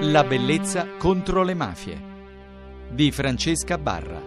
La bellezza contro le mafie di Francesca Barra.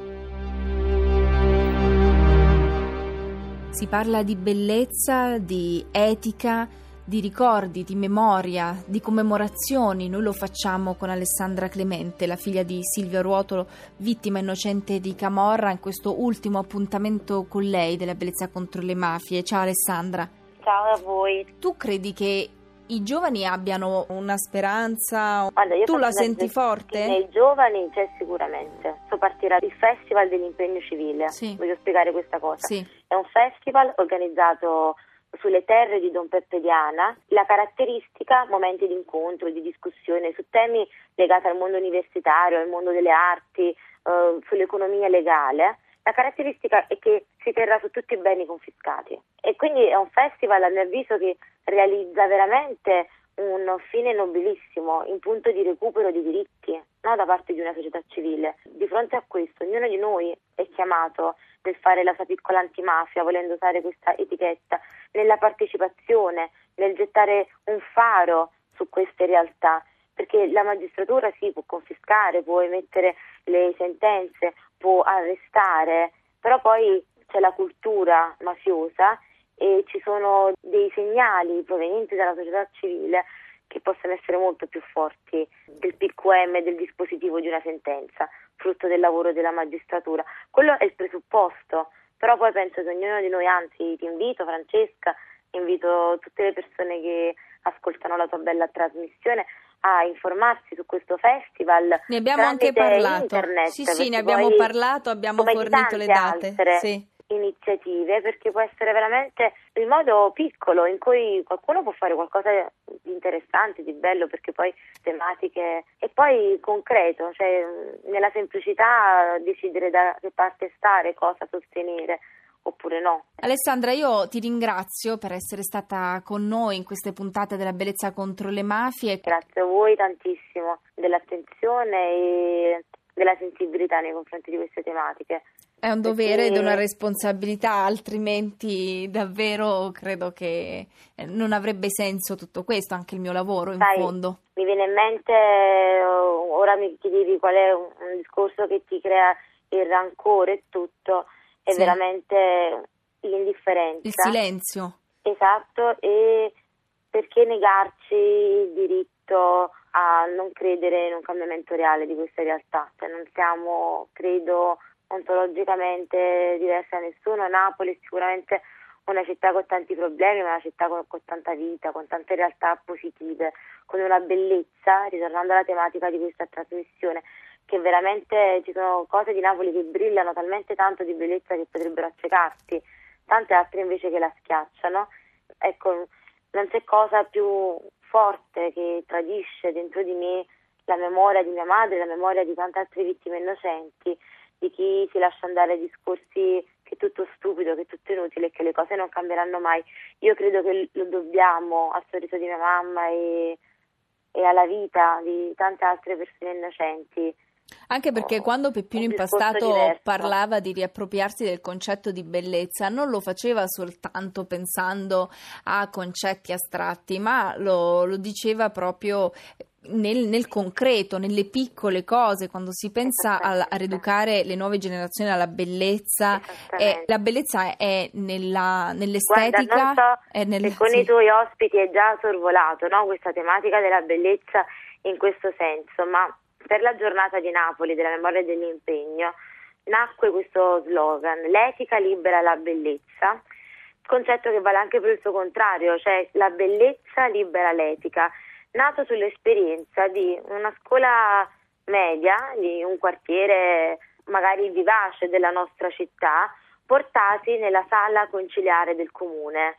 Si parla di bellezza, di etica, di ricordi, di memoria, di commemorazioni. Noi lo facciamo con Alessandra Clemente, la figlia di Silvio Ruotolo, vittima innocente di Camorra, in questo ultimo appuntamento con lei della bellezza contro le mafie. Ciao Alessandra. Ciao a voi. Tu credi che i giovani abbiano una speranza? Guarda, tu la senti forte? Nei giovani c'è sicuramente. Adesso partirà il Festival dell'impegno civile. Sì. Voglio spiegare questa cosa. Sì. È un festival organizzato sulle terre di Don Peppe Diana. La caratteristica, momenti di incontro, di discussione su temi legati al mondo universitario, al mondo delle arti, eh, sull'economia legale. La caratteristica è che si terrà su tutti i beni confiscati e quindi è un festival a mio avviso che realizza veramente un fine nobilissimo in punto di recupero di diritti no, da parte di una società civile. Di fronte a questo ognuno di noi è chiamato nel fare la sua piccola antimafia, volendo usare questa etichetta, nella partecipazione, nel gettare un faro su queste realtà perché la magistratura sì può confiscare, può emettere le sentenze, può arrestare, però poi c'è la cultura mafiosa e ci sono dei segnali provenienti dalla società civile che possono essere molto più forti del PQM, del dispositivo di una sentenza, frutto del lavoro della magistratura. Quello è il presupposto, però poi penso che ognuno di noi, anzi ti invito Francesca, invito tutte le persone che ascoltano la tua bella trasmissione a informarsi su questo festival. Ne abbiamo anche parlato. Internet, sì, sì, ne abbiamo poi, parlato, abbiamo fornito le date. Altre sì. Iniziative perché può essere veramente il modo piccolo in cui qualcuno può fare qualcosa di interessante, di bello, perché poi tematiche e poi concreto, cioè nella semplicità decidere da che parte stare, cosa sostenere oppure no. Alessandra, io ti ringrazio per essere stata con noi in queste puntate della bellezza contro le mafie. Grazie a voi tantissimo dell'attenzione e della sensibilità nei confronti di queste tematiche. È un dovere ed una responsabilità, altrimenti davvero credo che non avrebbe senso tutto questo, anche il mio lavoro in Sai, fondo. Mi viene in mente, ora mi chiedevi qual è un, discorso che ti crea il rancore e tutto, è Sì. veramente l'indifferenza. Il silenzio. Esatto, e perché negarci il diritto a non credere in un cambiamento reale di questa realtà? Cioè non siamo, credo, ontologicamente diversi da nessuno. Napoli è sicuramente una città con tanti problemi, ma una città con, con tanta vita, con tante realtà positive, con una bellezza, ritornando alla tematica di questa trasmissione, che veramente ci sono cose di Napoli che brillano talmente tanto di bellezza che potrebbero accecarti, tante altre invece che la schiacciano. Ecco, non c'è cosa più forte che tradisce dentro di me la memoria di mia madre, la memoria di tante altre vittime innocenti, di chi si lascia andare a discorsi che è tutto stupido, che è tutto inutile, che le cose non cambieranno mai. Io credo che lo dobbiamo al sorriso di mia mamma e, e alla vita di tante altre persone innocenti. Anche perché Oh, quando Peppino Impastato parlava di riappropriarsi del concetto di bellezza, non lo faceva soltanto pensando a concetti astratti, ma lo, lo diceva proprio nel, nel concreto, nelle piccole cose, quando si pensa al- a rieducare le nuove generazioni alla bellezza. È- la bellezza è nella- Guarda, nell'estetica, non so nel, con sì. i tuoi ospiti è già sorvolato no, questa tematica della bellezza in questo senso, ma per la giornata di Napoli della memoria e dell'impegno nacque questo slogan, l'etica libera la bellezza, concetto che vale anche per il suo contrario, cioè la bellezza libera l'etica, nato sull'esperienza di una scuola media, di un quartiere magari vivace della nostra città, portati nella sala conciliare del comune.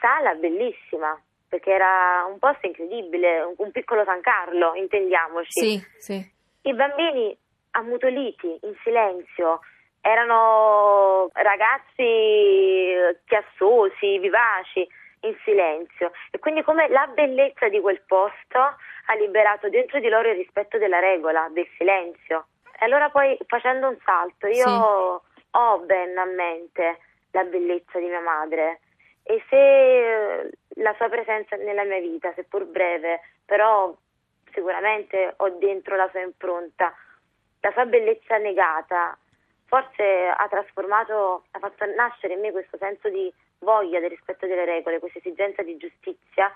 Sala bellissima, perché era un posto incredibile, un, piccolo San Carlo, intendiamoci. Sì, sì. I bambini ammutoliti, in silenzio, erano ragazzi chiassosi, vivaci, in silenzio. E quindi come la bellezza di quel posto ha liberato dentro di loro il rispetto della regola, del silenzio. E allora poi facendo un salto, io Sì. ho ben a mente la bellezza di mia madre e se eh, la sua presenza nella mia vita, seppur breve, però sicuramente ho dentro la sua impronta. La sua bellezza negata forse ha trasformato, ha fatto nascere in me questo senso di voglia del rispetto delle regole, questa esigenza di giustizia.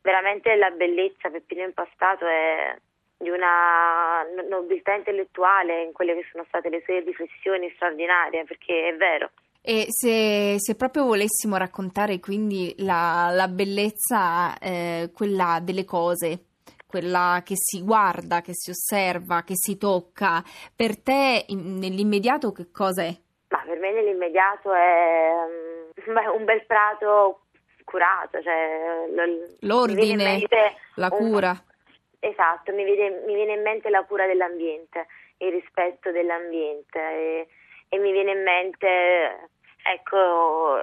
Veramente la bellezza, Peppino Impastato, è di una nobiltà intellettuale in quelle che sono state le sue riflessioni straordinarie, perché è vero. E se, se proprio volessimo raccontare quindi la, la bellezza, eh, quella delle cose, quella che si guarda, che si osserva, che si tocca, per te in, nell'immediato che cosa è? Ma per me nell'immediato è um, un bel prato curato, cioè l'ordine, la cura. Un, esatto, mi viene, mi viene, in mente la cura dell'ambiente, il rispetto dell'ambiente e, e mi viene in mente ecco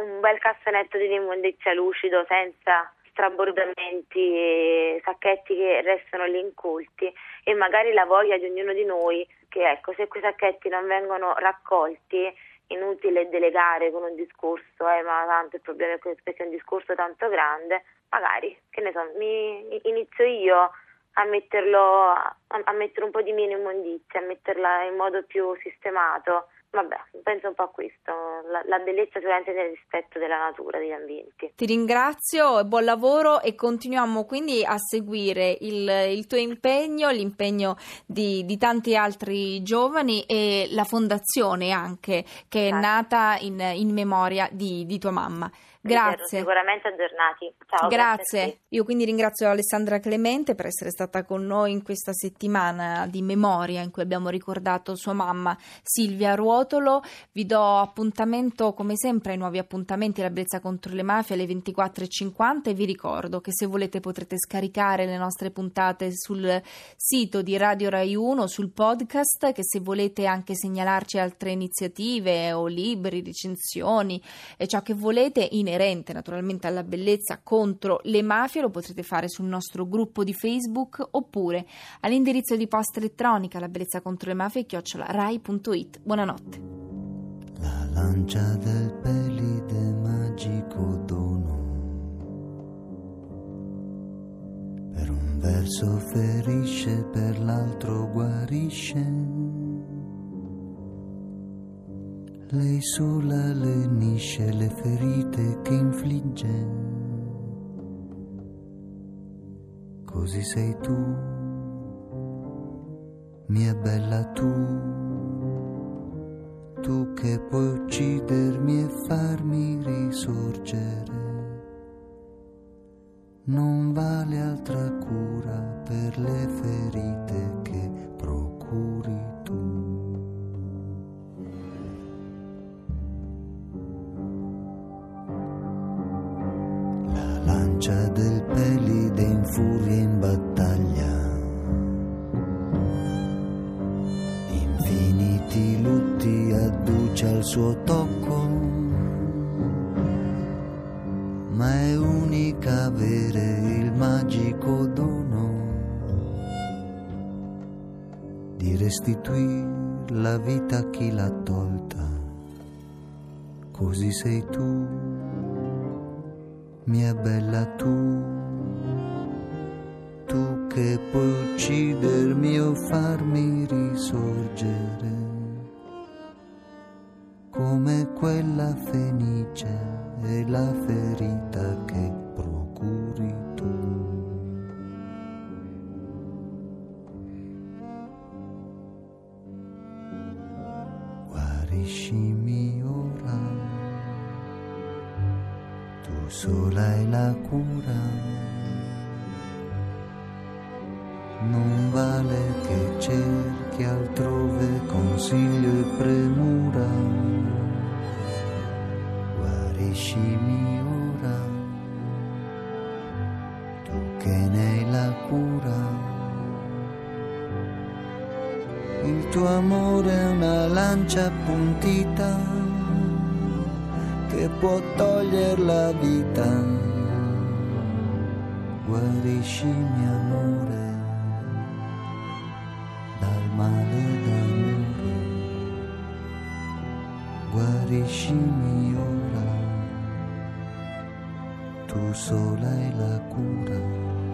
un bel cassonetto di immondizia lucido senza strabordamenti e sacchetti che restano lì incolti e magari la voglia di ognuno di noi che ecco se quei sacchetti non vengono raccolti inutile delegare con un discorso eh ma tanto il problema è che è un discorso tanto grande magari che ne so mi inizio io a metterlo a, a mettere un po' di meno immondizia a metterla in modo più sistemato Vabbè, penso un po' a questo, la, la, bellezza sicuramente nel rispetto della natura, degli ambienti. Ti ringrazio buon lavoro e continuiamo quindi a seguire il, il tuo impegno, l'impegno di, di, tanti altri giovani e la fondazione anche che è nata in, in memoria di, di tua mamma. Grazie. Sicuramente aggiornati. Ciao. Grazie. Io quindi ringrazio Alessandra Clemente per essere stata con noi in questa settimana di memoria in cui abbiamo ricordato sua mamma Silvia Ruotolo. Vi do appuntamento come sempre ai nuovi appuntamenti La Bellezza contro le mafie alle 24.50 e vi ricordo che se volete potrete scaricare le nostre puntate sul sito di Radio Rai 1 sul podcast che se volete anche segnalarci altre iniziative o libri, recensioni e ciò che volete in inerente naturalmente alla bellezza contro le mafie lo potrete fare sul nostro gruppo di Facebook oppure all'indirizzo di posta elettronica la bellezza contro le mafie chiocciolarai.it. Buonanotte. La lancia del pelide magico dono per un verso ferisce, per l'altro guarisce lei sola lenisce le ferite che infligge. Così sei tu, mia bella tu, tu che puoi uccidermi e farmi risorgere. Non vale altra cura per le ferite che procuri lancia del pelide in furia in battaglia. Infiniti lutti adduce al suo tocco, ma è unica avere il magico dono di restituire la vita a chi l'ha tolta. Così sei tu mia bella tu, tu che puoi uccidermi o farmi risorgere, come quella fenice e la ferita che procuri tu. Guariscimi ora sola è la cura. Non vale che cerchi altrove consiglio e premura. Guariscimi ora, tu che ne hai la cura. Il tuo amore è una lancia appuntita che può togliere la vita. Guariscimi amore dal male d'amore. Guariscimi ora, tu sola hai la cura.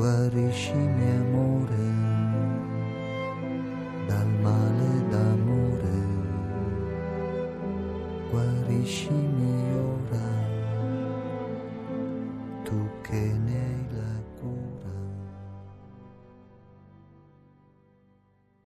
Guariscimi amore dal male d'amore. Guariscimi